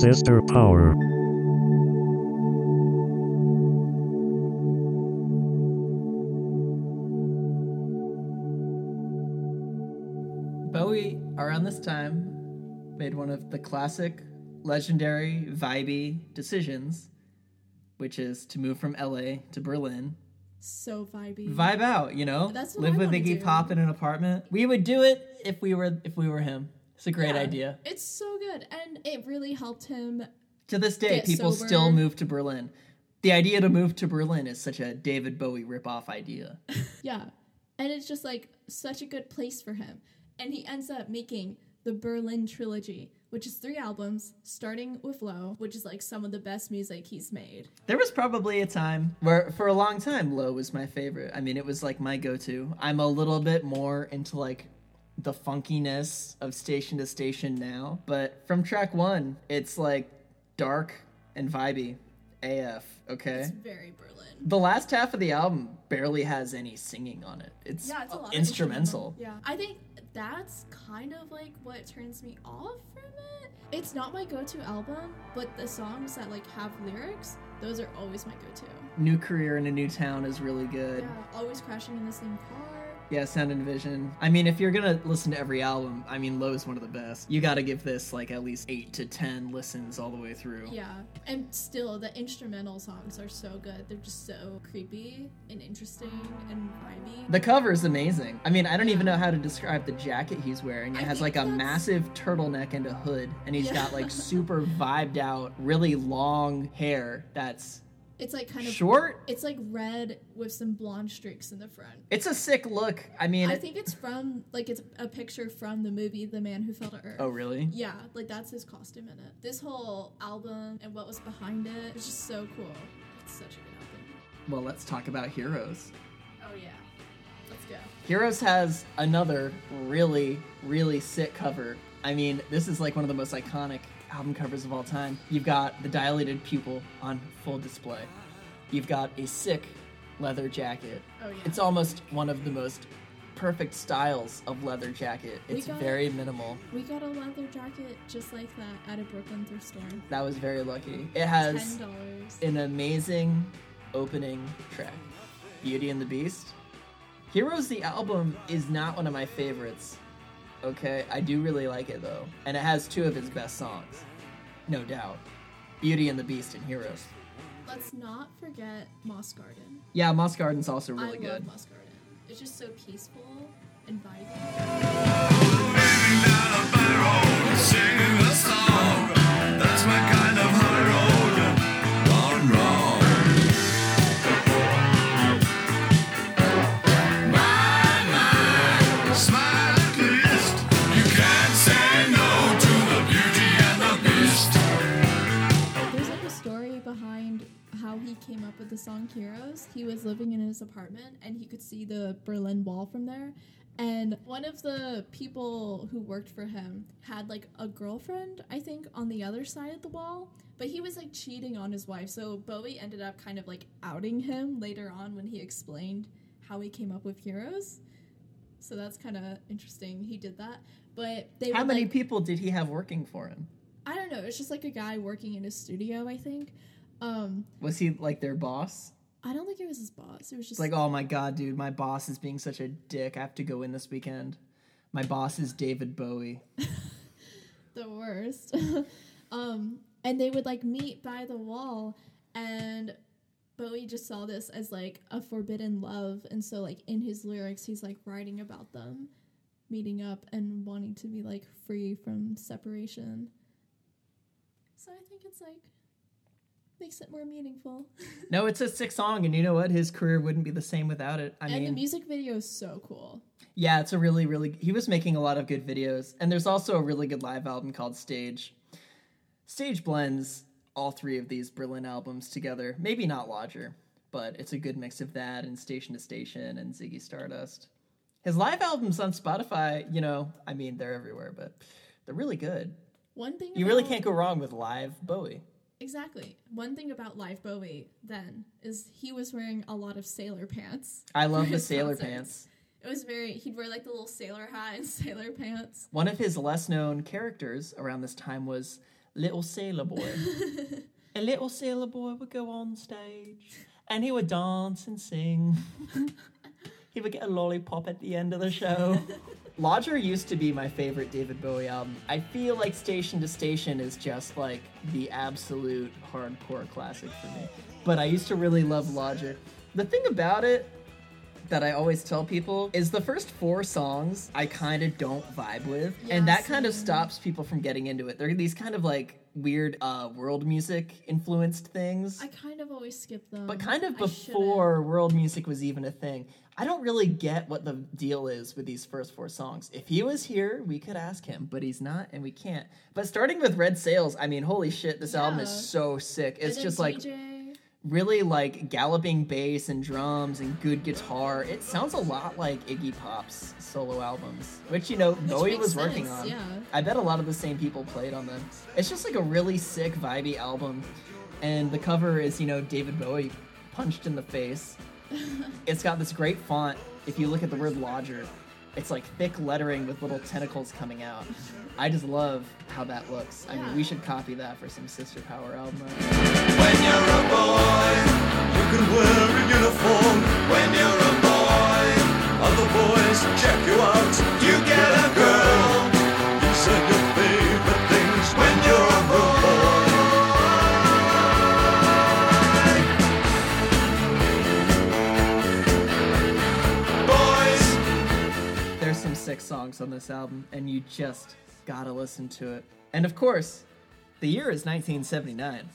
Sister Power. Bowie, around this time, made one of the classic, legendary, vibey decisions, which is to move from LA to Berlin. So vibey. Vibe out, you know? That's what Live I with wanna Iggy do. Pop in an apartment. We would do it if we were if we were him. It's a great Yeah, idea. It's so good, and it really helped him. To this day, people sober. still move to Berlin. The idea to move to Berlin is such a David Bowie ripoff idea. Yeah, and it's just like such a good place for him, and he ends up making the Berlin trilogy, which is three albums, starting with Low, which is like some of the best music he's made. There was probably a time where, for a long time, Low was my favorite. I mean, it was like my go to. I'm a little bit more into like the funkiness of Station to Station now, but from track one, it's like dark and vibey AF, okay? It's very Berlin. The last half of the album barely has any singing on it. It's, Yeah, it's a lot of instrumental. Yeah, I think that's kind of like what turns me off from it. It's not my go-to album, but the songs that like have lyrics, those are always my go-to. New Career in a New Town is really good. Yeah, always crashing in the same car. Yeah, Sound and Vision. I mean, if you're gonna listen to every album, I mean, Low is one of the best. You gotta give this like at least eight to ten listens all the way through. Yeah, and still the instrumental songs are so good. They're just so creepy and interesting and vibey. The cover is amazing. I mean, I don't even know how to describe the jacket he's wearing. It I has like a that's- massive turtleneck and a hood, and he's Yeah. got like super vibed out, really long hair that's It's like kind of short. It's like red with some blonde streaks in the front. It's a sick look. I mean, I it- think it's from like it's a picture from the movie The Man Who Fell to Earth. oh really? Yeah, like that's his costume in it. This whole album and what was behind it is just so cool. It's such a good album. Well, let's talk about Heroes. Oh yeah. Let's go. Heroes has another really, really sick cover. I mean, this is like one of the most iconic album covers of all time. You've got the dilated pupil on full display. You've got a sick leather jacket. Oh, yeah. It's almost one of the most perfect styles of leather jacket. It's got- very minimal. We got a leather jacket just like that at a Brooklyn thrift store. That was very lucky. It has Ten dollars. an amazing opening track Beauty and the Beast. Heroes the album is not one of my favorites. Okay, I do really like it though. And it has two of his best songs. No doubt. Beauty and the Beast and Heroes. Let's not forget Moss Garden. Yeah, Moss Garden's also really I good. love Moss Garden. It's just so peaceful and vibey. Came up with the song Heroes. He was living in his apartment and he could see the Berlin Wall from there. And one of the people who worked for him had like a girlfriend, I think, on the other side of the wall. But he was like cheating on his wife. So Bowie ended up kind of like outing him later on when he explained how he came up with Heroes. So that's kind of interesting. He did that. But they How would, many like, people did he have working for him? I don't know. It's just like a guy working in his studio, I think. Um, Was he like their boss? I don't think it was his boss. It was just like, oh my god, dude, my boss is being such a dick. I have to go in this weekend. My boss is David Bowie. the worst. um, and they would like meet by the wall, and Bowie just saw this as like a forbidden love, and so like in his lyrics, he's like writing about them meeting up and wanting to be like free from separation. So I think it's like makes it more meaningful. No, it's a sick song, and you know what? His career wouldn't be the same without it. I mean and the music video is so cool. yeah, it's a really, really. He was making a lot of good videos, and there's also a really good live album called Stage. Stage blends all three of these Berlin albums together. Maybe not Lodger, but it's a good mix of that and Station to Station and Ziggy Stardust. His live albums on Spotify, you know, I mean, they're everywhere, but they're really good. One thing You really can't go wrong with live Bowie. Exactly. One thing about Live Bowie then is he was wearing a lot of sailor pants. I love the sailor concerts. pants. It was very. He'd wear like the little sailor hat and sailor pants. One of his less known characters around this time was little sailor boy. a little sailor boy would go on stage and he would dance and sing. he would get a lollipop at the end of the show. Lodger used to be my favorite David Bowie album. I feel like Station to Station is just like the absolute hardcore classic for me. But I used to really love Lodger. The thing about it that I always tell people is the first four songs I kind of don't vibe with, and Yeah, that kind of stops people from getting into it. They're these kind of like weird uh, world music influenced things, I kind of always skip them. but kind of before world music was even a thing. I don't really get what the deal is with these first four songs. If he was here, we could ask him, but he's not, and we can't. But starting with Red Sails, I mean, holy shit, this album is so sick. It's just like DJ, really like galloping bass and drums and good guitar. It sounds a lot like Iggy Pop's solo albums, which you know Bowie makes was working on. yeah. I bet a lot of the same people played on them. It's just like a really sick, vibey album, and the cover is you know David Bowie punched in the face. It's got this great font. If you look at the word lodger, it's like thick lettering with little tentacles coming out. I just love how that looks. I mean, we should copy that for some Sister Power album. When you're a boy, you can wear a uniform. When you're a boy, other boys check you out. You get a Sick songs on this album, and you just gotta listen to it. And of course, the year is 1979.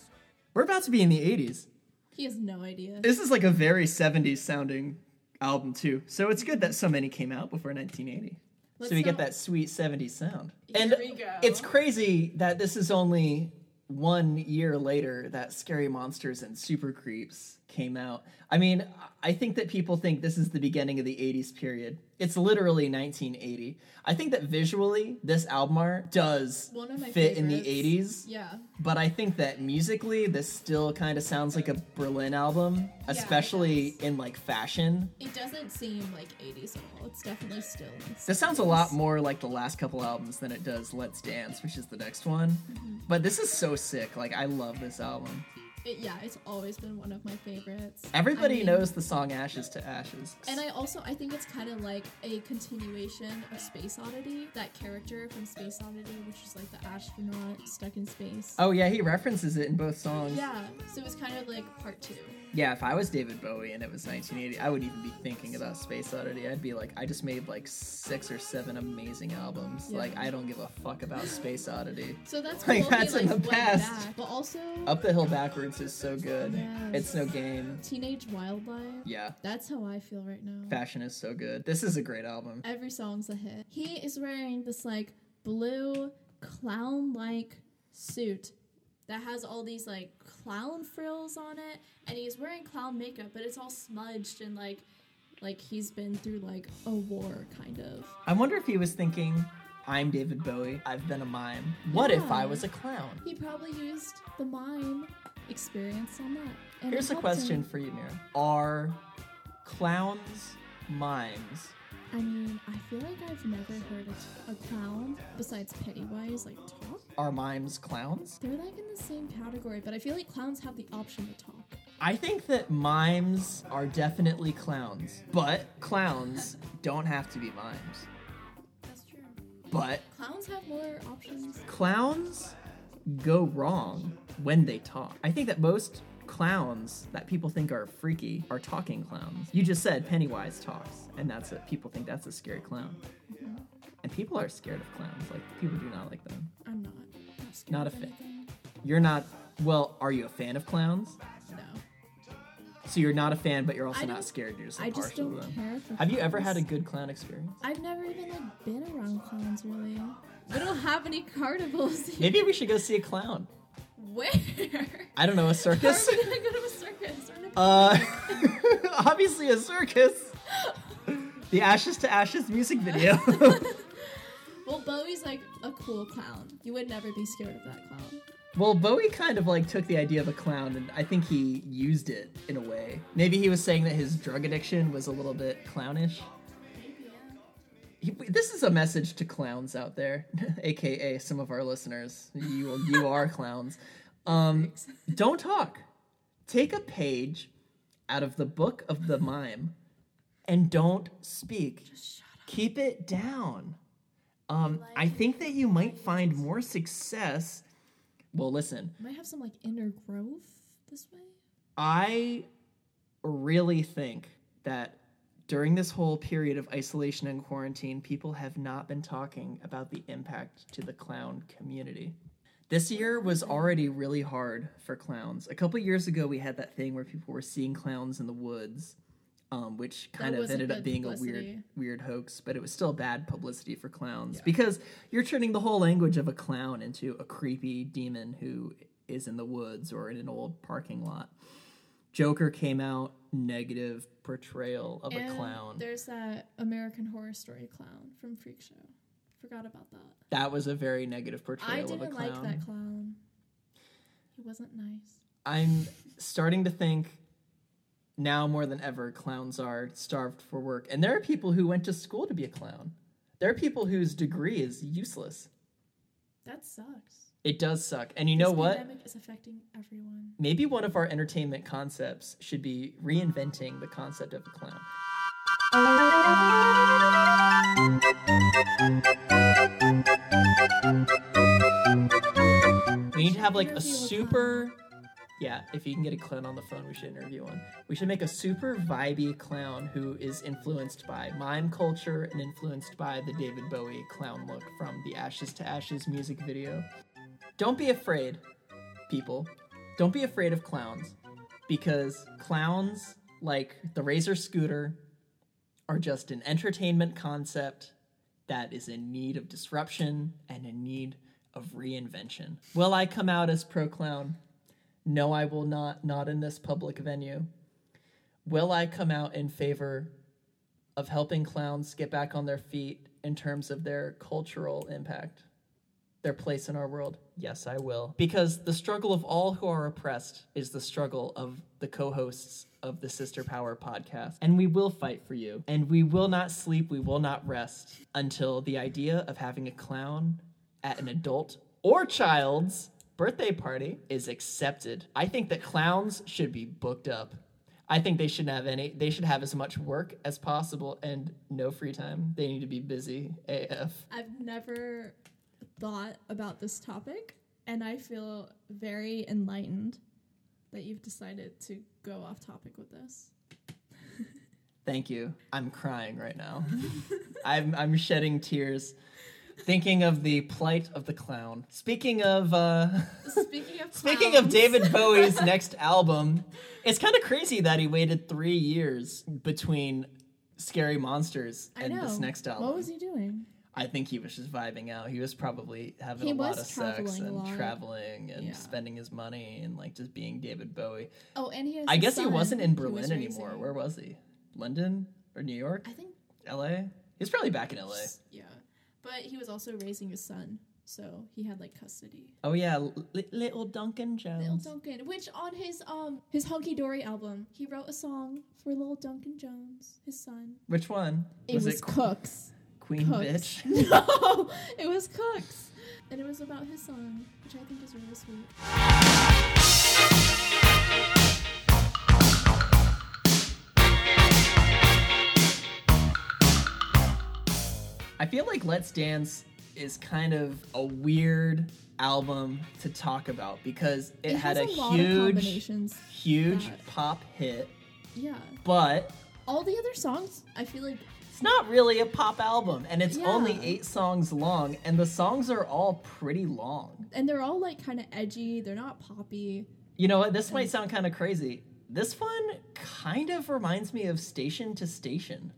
We're about to be in the 80s. he has no idea. This is like a very 70s sounding album, too. So it's good that so many came out before 1980. Let's so we get that sweet 70s sound. And it's crazy that this is only one year later that Scary Monsters and Super Creeps came out. I mean, I think that people think this is the beginning of the 80s period. It's literally 1980. I think that visually, this album art does One of my fit in the 80s. Yeah. But I think that musically, this still kind of sounds like a Berlin album, especially does. in like fashion. It doesn't seem like 80s at all. It's definitely still. This sounds a lot more like the last couple albums than it does Let's Dance, which is the next one. Mm-hmm. But this is so sick. Like, I love this album. It, yeah, it's always been one of my favorites. Everybody I mean- knows the song Ashes to Ashes. And I also I think it's kind of like a continuation of Space Oddity, that character from Space Oddity, which is like the astronaut stuck in space. oh, yeah, he references it in both songs. Yeah, so it's kind of like part two. Yeah, if I was David Bowie and it was 1980, I would even be thinking about Space Oddity. I'd be like, I just made like six or seven amazing albums. Yeah. Like, I don't give a fuck about Space Oddity. So that's Like, cool. that's he, in the past. back, but also Up the Hill Backwards is so good. Yes. It's no game. Teenage Wildlife. Yeah. That's how I feel right now. Fashion is so good. This is a great album. Every song's a hit. He is wearing this like blue clown-like suit that has all these like clown frills on it, and he's wearing clown makeup, but it's all smudged and like like he's been through like a war kind of. I wonder if he was thinking, I'm David Bowie. I've been a mime. What if I was a clown? He probably used the mime experience on that. and Here's a question him. for you, Mira. Are clowns mimes? I mean, I feel like I've never heard a, a clown besides Pennywise like talk. Are mimes clowns? They're like in the same category, but I feel like clowns have the option to talk. I think that mimes are definitely clowns, but clowns don't have to be mimes. That's true. But Clowns have more options. clowns go wrong when they talk. I think that most clowns that people think are freaky are talking clowns. You just said Pennywise talks, and that's it. People think that's a scary clown. And people are scared of clowns. Like, people do not like them. I'm not. I'm scared Not a fan. You're not, well, are you a fan of clowns? No. So you're not a fan, but you're also not scared. You're just I just don't them. care for Have you ever had a good clown experience? I've never even like been around clowns really. We don't have any carnivals here. Maybe we should go see a clown. Where? I don't know, a How are circus? we gonna go to a circus? In a- Uh, obviously a circus. The Ashes to Ashes music video. well, Bowie's like a cool clown. You would never be scared of that clown. well, Bowie kind of like took the idea of a clown and I think he used it in a way. Maybe he was saying that his drug addiction was a little bit clownish. he- this is a message to clowns out there, aka some of our listeners. You you are clowns. Um, don't talk. Take a page out of the book of the mime, and don't speak. Keep it down. Um, I think that you might find more success. Well, listen, Might have some like inner growth this way. I really think that during this whole period of isolation and quarantine, people have not been talking about the impact to the clown community. This year was already really hard for clowns. A couple years ago, we had that thing where people were seeing clowns in the woods, um, which kind of ended up being a weird, weird hoax. But it was still bad publicity for clowns because you're turning the whole language of a clown into a creepy demon who is in the woods or in an old parking lot. Joker came out negative portrayal of and a clown. There's that American Horror Story clown from Freak Show. Forgot about that. That was a very negative portrayal I of a clown. I didn't like that clown. He wasn't nice. I'm starting to think now more than ever clowns are starved for work. And there are people who went to school to be a clown. There are people whose degree is useless. That sucks. It does suck. And you know this what? pandemic is affecting everyone. Maybe one of our entertainment concepts should be reinventing the concept of a clown. We need to have like a super. Yeah, if you can get a clown on the phone, we should interview one. We should make a super vibey clown who is influenced by mime culture and influenced by the David Bowie clown look from the Ashes to Ashes music video. Don't be afraid, people. Don't be afraid of clowns because clowns like the Razor scooter are just an entertainment concept that is in need of disruption and in need of reinvention. Will I come out as pro clown? No, I will not, not in this public venue. Will I come out in favor of helping clowns get back on their feet in terms of their cultural impact? their place in our world? Yes, I will. Because the struggle of all who are oppressed is the struggle of the co hosts of the Sister Power podcast. And we will fight for you. And we will not sleep, we will not rest until the idea of having a clown at an adult or child's birthday party is accepted. I think that clowns should be booked up. I think they shouldn't have any. They should have as much work as possible and no free time. They need to be busy AF. I've never thought about this topic, and I feel very enlightened that you've decided to go off topic with this. Thank you. I'm crying right now. I'm I'm shedding tears thinking of the plight of the clown. Speaking of uh Speaking of speaking of David Bowie's next album, it's kind of crazy that he waited 3 years between Scary Monsters and this next album. What was he doing? I think he was just vibing out. He was probably having He a lot of sex and traveling and Yeah. spending his money and like just being David Bowie. Oh, and he has. I a guess he wasn't in Berlin was anymore. Where was he? London or New York? I think. LA? He's probably back in LA. Yeah, but he was also raising his son, so he had like custody. Oh yeah, li- little Duncan Jones. Little Duncan, which on his um his Hunky Dory album, he wrote a song for Little Duncan Jones, his son. Which one? It was, Qu- Kooks. Queen Kooks. Bitch? No, it was Kooks, and it was about his song, which I think is really sweet. I feel like Let's Dance is kind of a weird album to talk about because it, It had a, a huge, huge that- pop hit, Yeah, but all the other songs, I feel like not really a pop album, and it's only eight songs long, and the songs are all pretty long. and they're all like kind of edgy. They're not poppy. You know what? This might sound kind of crazy. This one kind of reminds me of Station to Station.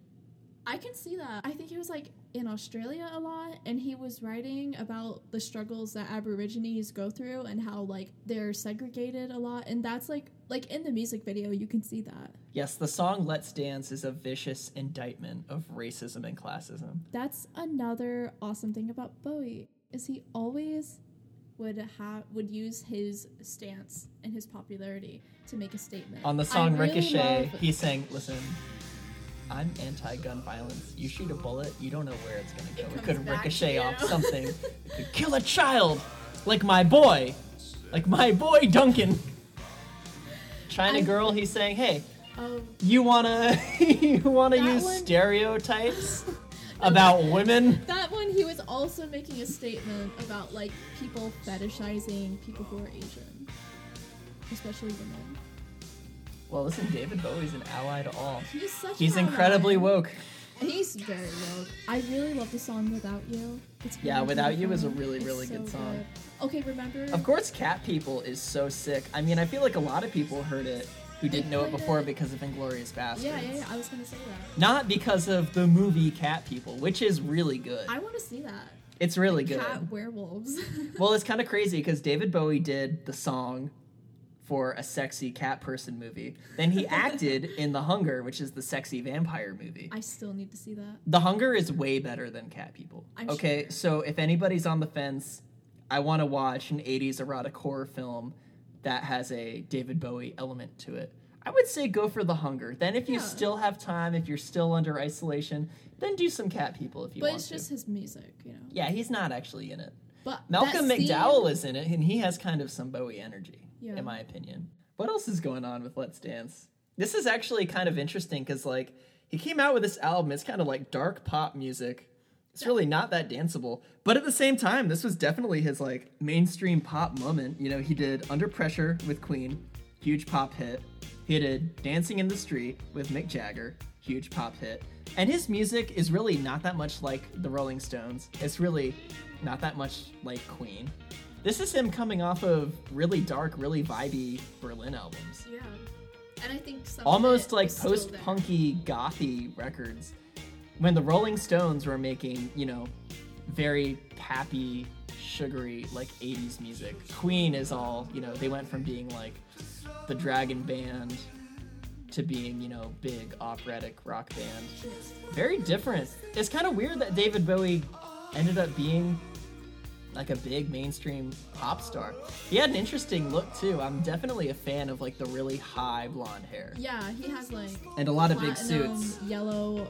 I can see that. I think he was like in Australia a lot and he was writing about the struggles that Aborigines go through and how like they're segregated a lot and that's like like in the music video you can see that. Yes, the song Let's Dance is a vicious indictment of racism and classism. That's another awesome thing about Bowie is he always would have would use his stance and his popularity to make a statement. On the I song really Ricochet, love- he sang, listen, I'm anti-gun violence. You shoot a bullet, you don't know where it's gonna go. It, comes could ricochet off something. it could kill a child, like my boy, like my boy Duncan. China I- girl, he's saying, hey, Oh, you wanna you wanna use one- stereotypes about women? that one he was also making a statement about like people fetishizing people who are Asian, especially women. Well, listen, David Bowie's an ally to all. He's such. He's an incredibly ally. woke. He's very woke. I really love the song "Without You." It's Yeah, really Without You is a really, really so good song. good. Okay, remember? Of course, Cat People is so sick. I mean, I feel like a lot of people heard it who didn't know it before because of Inglourious Basterds. Yeah, yeah, yeah. I was gonna say that. Not because of the movie Cat People, which is really good. I want to see that. It's really good. Cat werewolves. Well, it's kind of crazy because David Bowie did the song for a sexy cat person movie. Then he acted in The Hunger, which is the sexy vampire movie. I still need to see that. The Hunger is way better than Cat People. I'm okay, sure. so if anybody's on the fence, I want to watch an 80s erotic horror film that has a David Bowie element to it. I would say go for The Hunger. Then, if you still have time, if you're still under isolation, then do some Cat People if you But want to. But it's just his music, you know. Yeah, he's not actually in it. But Malcolm McDowell scene- is in it, and he has kind of some Bowie energy, Yeah. in my opinion. What else is going on with Let's Dance? This is actually kind of interesting because, like, he came out with this album. It's kind of like dark pop music. It's really not that danceable, but at the same time, this was definitely his like mainstream pop moment. You know, he did Under Pressure with Queen, huge pop hit. He did Dancing in the Street with Mick Jagger, huge pop hit. And his music is really not that much like the Rolling Stones. It's really not that much like Queen. This is him coming off of really dark, really vibey Berlin albums. Yeah. And I think some of Almost like post punky gothy records. When the Rolling Stones were making, you know, very pappy, sugary, like 80s music. Queen is all, you know, they went from being like the Dragon Band to being, you know, big operatic rock band. Very different. It's kind of weird that David Bowie ended up being like a big mainstream pop star. He had an interesting look too. I'm definitely a fan of like the really high blonde hair Yeah, he has like and a lot of big suits. yellow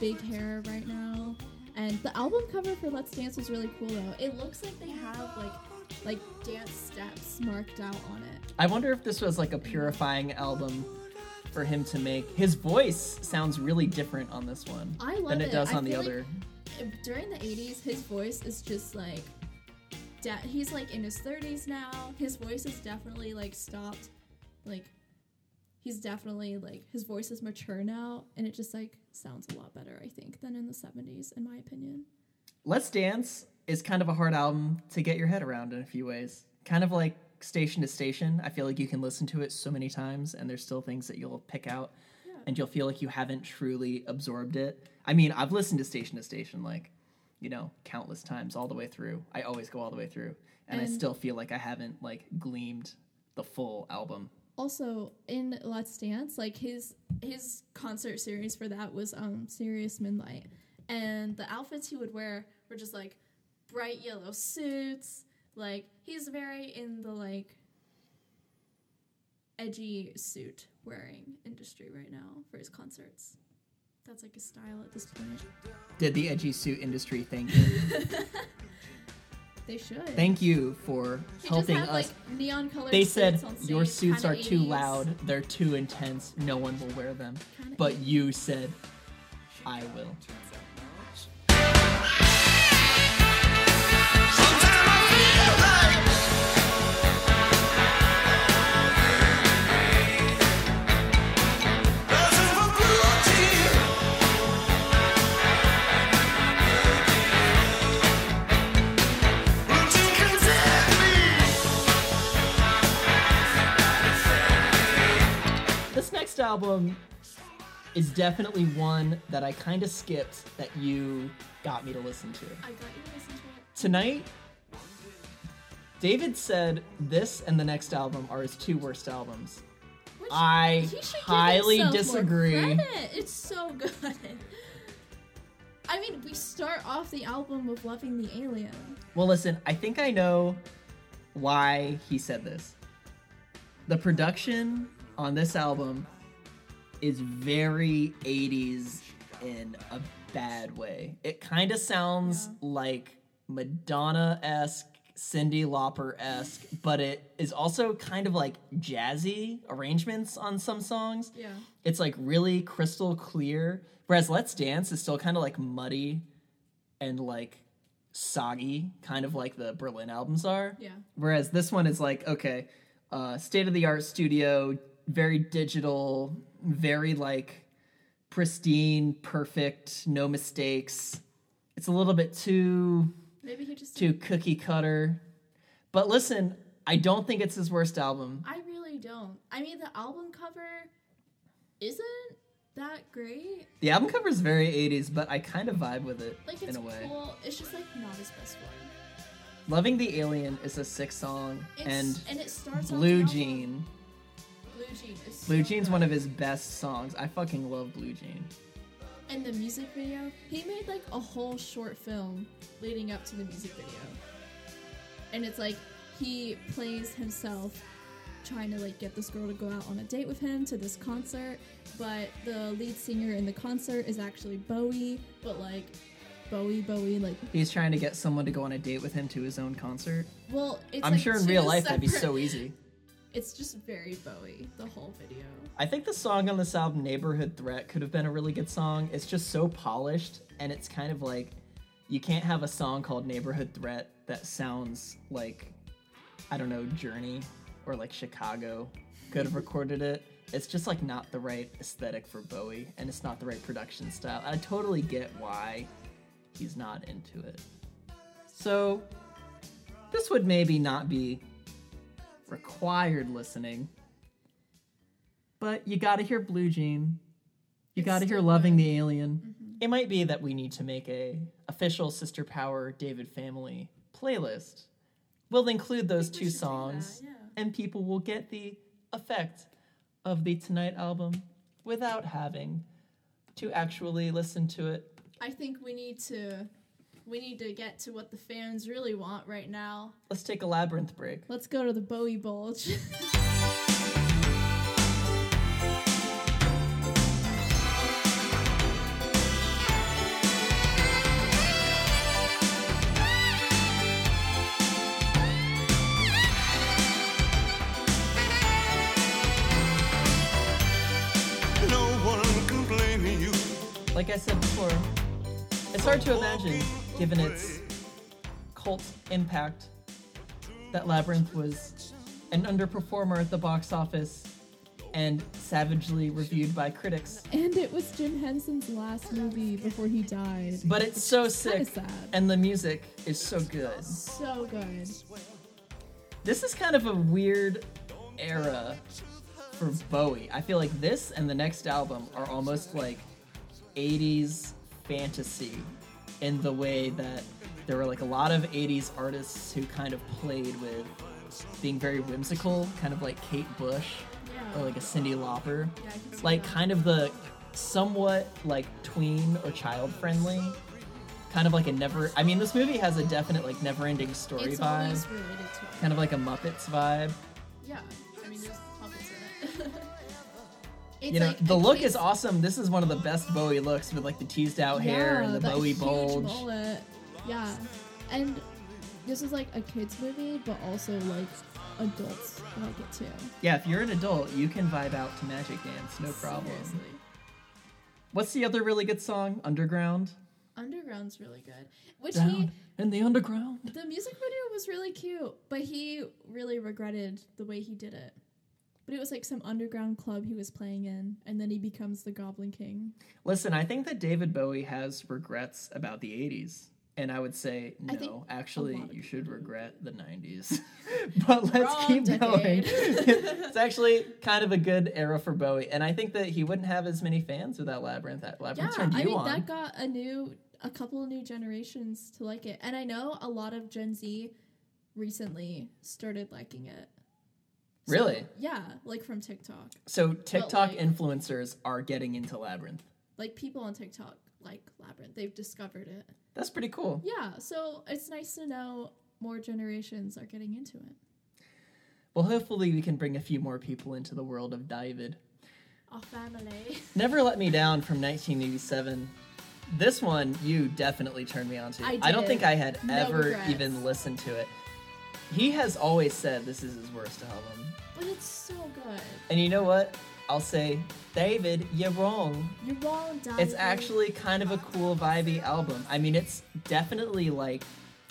big hair right now. And the album cover for Let's Dance was really cool though. It looks like they have like like dance steps marked out on it. I wonder if this was like a purifying album for him to make. His voice sounds really different on this one I love than it does I on the feel like other. during the 80s, his voice is just like de- he's like in his 30s now. His voice is definitely like stopped like he's definitely like his voice is mature now and it just like sounds a lot better I think than in the 70s in my opinion. Let's Dance is kind of a hard album to get your head around in a few ways. Kind of like Station to Station. I feel like you can listen to it so many times and there's still things that you'll pick out Yeah. and you'll feel like you haven't truly absorbed it. I mean, I've listened to Station to Station like, you know, countless times all the way through. I always go all the way through and, I still feel like I haven't like gleamed the full album. Also, in Let's Dance, like his his concert series for that was um Serious Midnight, and the outfits he would wear were just like bright yellow suits. Like he's very in the like edgy suit wearing industry right now for his concerts. That's like his style at this point. Did the edgy suit industry thank you? They should. thank you for He helping just had, us. Like, neon colored they said suits on your suits are kinda too 80s, loud, they're too intense, no one will wear them. kinda But you said, I will. Sometimes This next album is definitely one that I kind of skipped that you got me to listen to. I got you to listen to it. Tonight, David said this and the next album are his two worst albums. Which I he should give highly disagree. It's so good. I mean, we start off the album with loving the alien. Well, listen, I think I know why he said this. The production on this album is very 80s in a bad way. It kind of sounds like Madonna esque, Cyndi Lauper esque, but it is also kind of like jazzy arrangements on some songs. Yeah. It's like really crystal clear. Whereas Let's Dance is still kind of like muddy and like soggy, kind of like the Berlin albums are. Yeah. Whereas this one is like, okay, uh, state of the art studio, very digital, very like pristine, perfect, no mistakes. It's a little bit too Maybe he just. too cookie cutter. But listen, I don't think it's his worst album. I really don't. I mean, the album cover isn't that great. The album cover is very 80s, but I kind of vibe with it Like in a way. cool. It's just like not his best one. Loving the Alien is a sick song, It's, and and it starts Blue Jean. Blue Jean is Blue Jean's good. one of his best songs. I fucking love Blue Jean. And the music video, he made like a whole short film leading up to the music video. And it's like he plays himself trying to like get this girl to go out on a date with him to this concert, but the lead singer in the concert is actually Bowie, but like Bowie, Bowie, like He's trying to get someone to go on a date with him to his own concert. well, it's I'm like sure in real life that'd be so easy. It's just very Bowie, the whole video. I think the song on this album, Neighborhood Threat, could have been a really good song. It's just so polished, and it's kind of like you can't have a song called Neighborhood Threat that sounds like, I don't know, Journey or like Chicago could have recorded it. It's just like not the right aesthetic for Bowie, and it's not the right production style. I totally get why he's not into it. So, this would maybe not be required listening but you gotta hear Blue Jean. You It's gotta hear Loving good. the Alien. Mm-hmm. It might be that we need to make a official Sister Power David Family playlist. We'll include those two should do that, songs, yeah. and people will get the effect of the Tonight album without having to actually listen to it. I think we need to we need to get to what the fans really want right now. Let's take a labyrinth break. Let's go to the Bowie Bulge. No one can blame you. Like I said before, it's hard to imagine, given its cult impact, that Labyrinth was an underperformer at the box office and savagely reviewed by critics. and it was Jim Henson's last movie before he died. But it's so sick, and the music is so good. So good. This is kind of a weird era for Bowie. I feel like this and the next album are almost like 80s fantasy in the way that there were like a lot of 80s artists who kind of played with being very whimsical, kind of like Kate Bush Yeah. or like a Cyndi Lauper. Yeah, I can see Like that. kind of the somewhat like tween or child friendly. Kind of like a never I mean this movie has a definite like never ending story it's vibe always related to it. kind of like a Muppets vibe. Yeah. It's you know, like the look is awesome. This is one of the best Bowie looks with like the teased out hair and the Bowie bulge. mullet. Yeah. And this is like a kids movie, but also like adults like it too. Yeah, if you're an adult, you can vibe out to Magic Dance, no problem. Seriously. What's the other really good song? Underground. Underground's really good. Which Down he in the underground. the music video was really cute, but he really regretted the way he did it. But it was like some underground club he was playing in, and then he becomes the Goblin King. Listen, I think that David Bowie has regrets about the 80s. And I would say, I no, actually, you should do. regret the 90s. but let's Wrong keep decade. going. it's actually kind of a good era for Bowie. And I think that he wouldn't have as many fans without Labyrinth. That Yeah, Labyrinth turned I you mean on. that got a new, a couple of new generations to like it, and I know a lot of Gen Z recently started liking it. So, Really? yeah, like from TikTok. So TikTok like- influencers are getting into Labyrinth. Like people on TikTok like Labyrinth. They've discovered it. That's pretty cool. Yeah, so it's nice to know more generations are getting into it. Well, hopefully we can bring a few more people into the world of David. Our family. Never Let Me Down from 1987. This one you definitely turned me on to. I I don't think I had No ever regrets. even listened to it. He has always said this is his worst album. But it's so good. And you know what? I'll say, David, you're wrong. You're wrong, Dad. It's actually kind of a cool vibey album. I mean, it's definitely like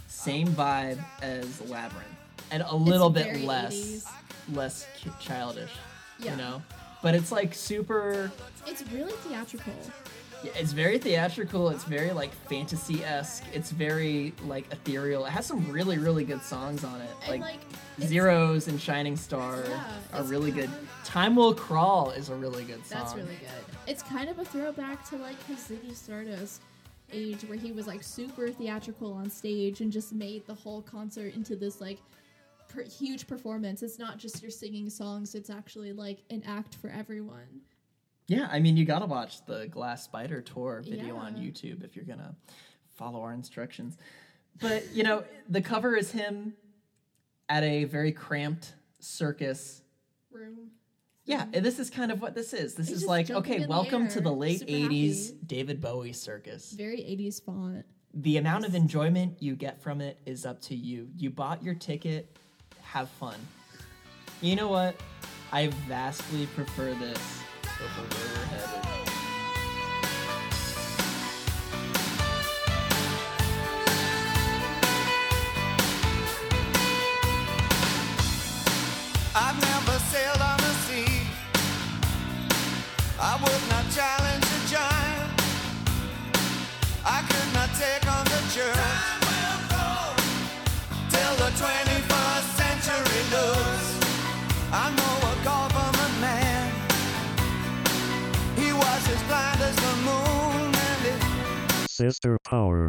same vibe as Labyrinth, and a little bit less 80s. less childish. Yeah. You know, but it's like super. It's really theatrical. Yeah, It's very theatrical. It's very like fantasy esque. It's very like ethereal. It has some really really good songs on it. And like, it's- Zeros and Shining Star Yeah, are really good. of- Time Will Crawl is a really good song. That's really good. It's kind of a throwback to like his Ziggy Stardust age where he was like super theatrical on stage and just made the whole concert into this like per- huge performance. It's not just you're singing songs, it's actually like an act for everyone. Yeah, I mean, you gotta watch the Glass Spider tour video on YouTube if you're gonna follow our instructions. But you know, the cover is him at a very cramped circus. Room. Yeah, and this is kind of what this is. This He's is like, okay, the welcome to the late super 80s happy. David Bowie circus. Very 80s font. The amount of enjoyment you get from it is up to you. You bought your ticket, have fun. You know what? I vastly prefer this where we're headed. Sister Power.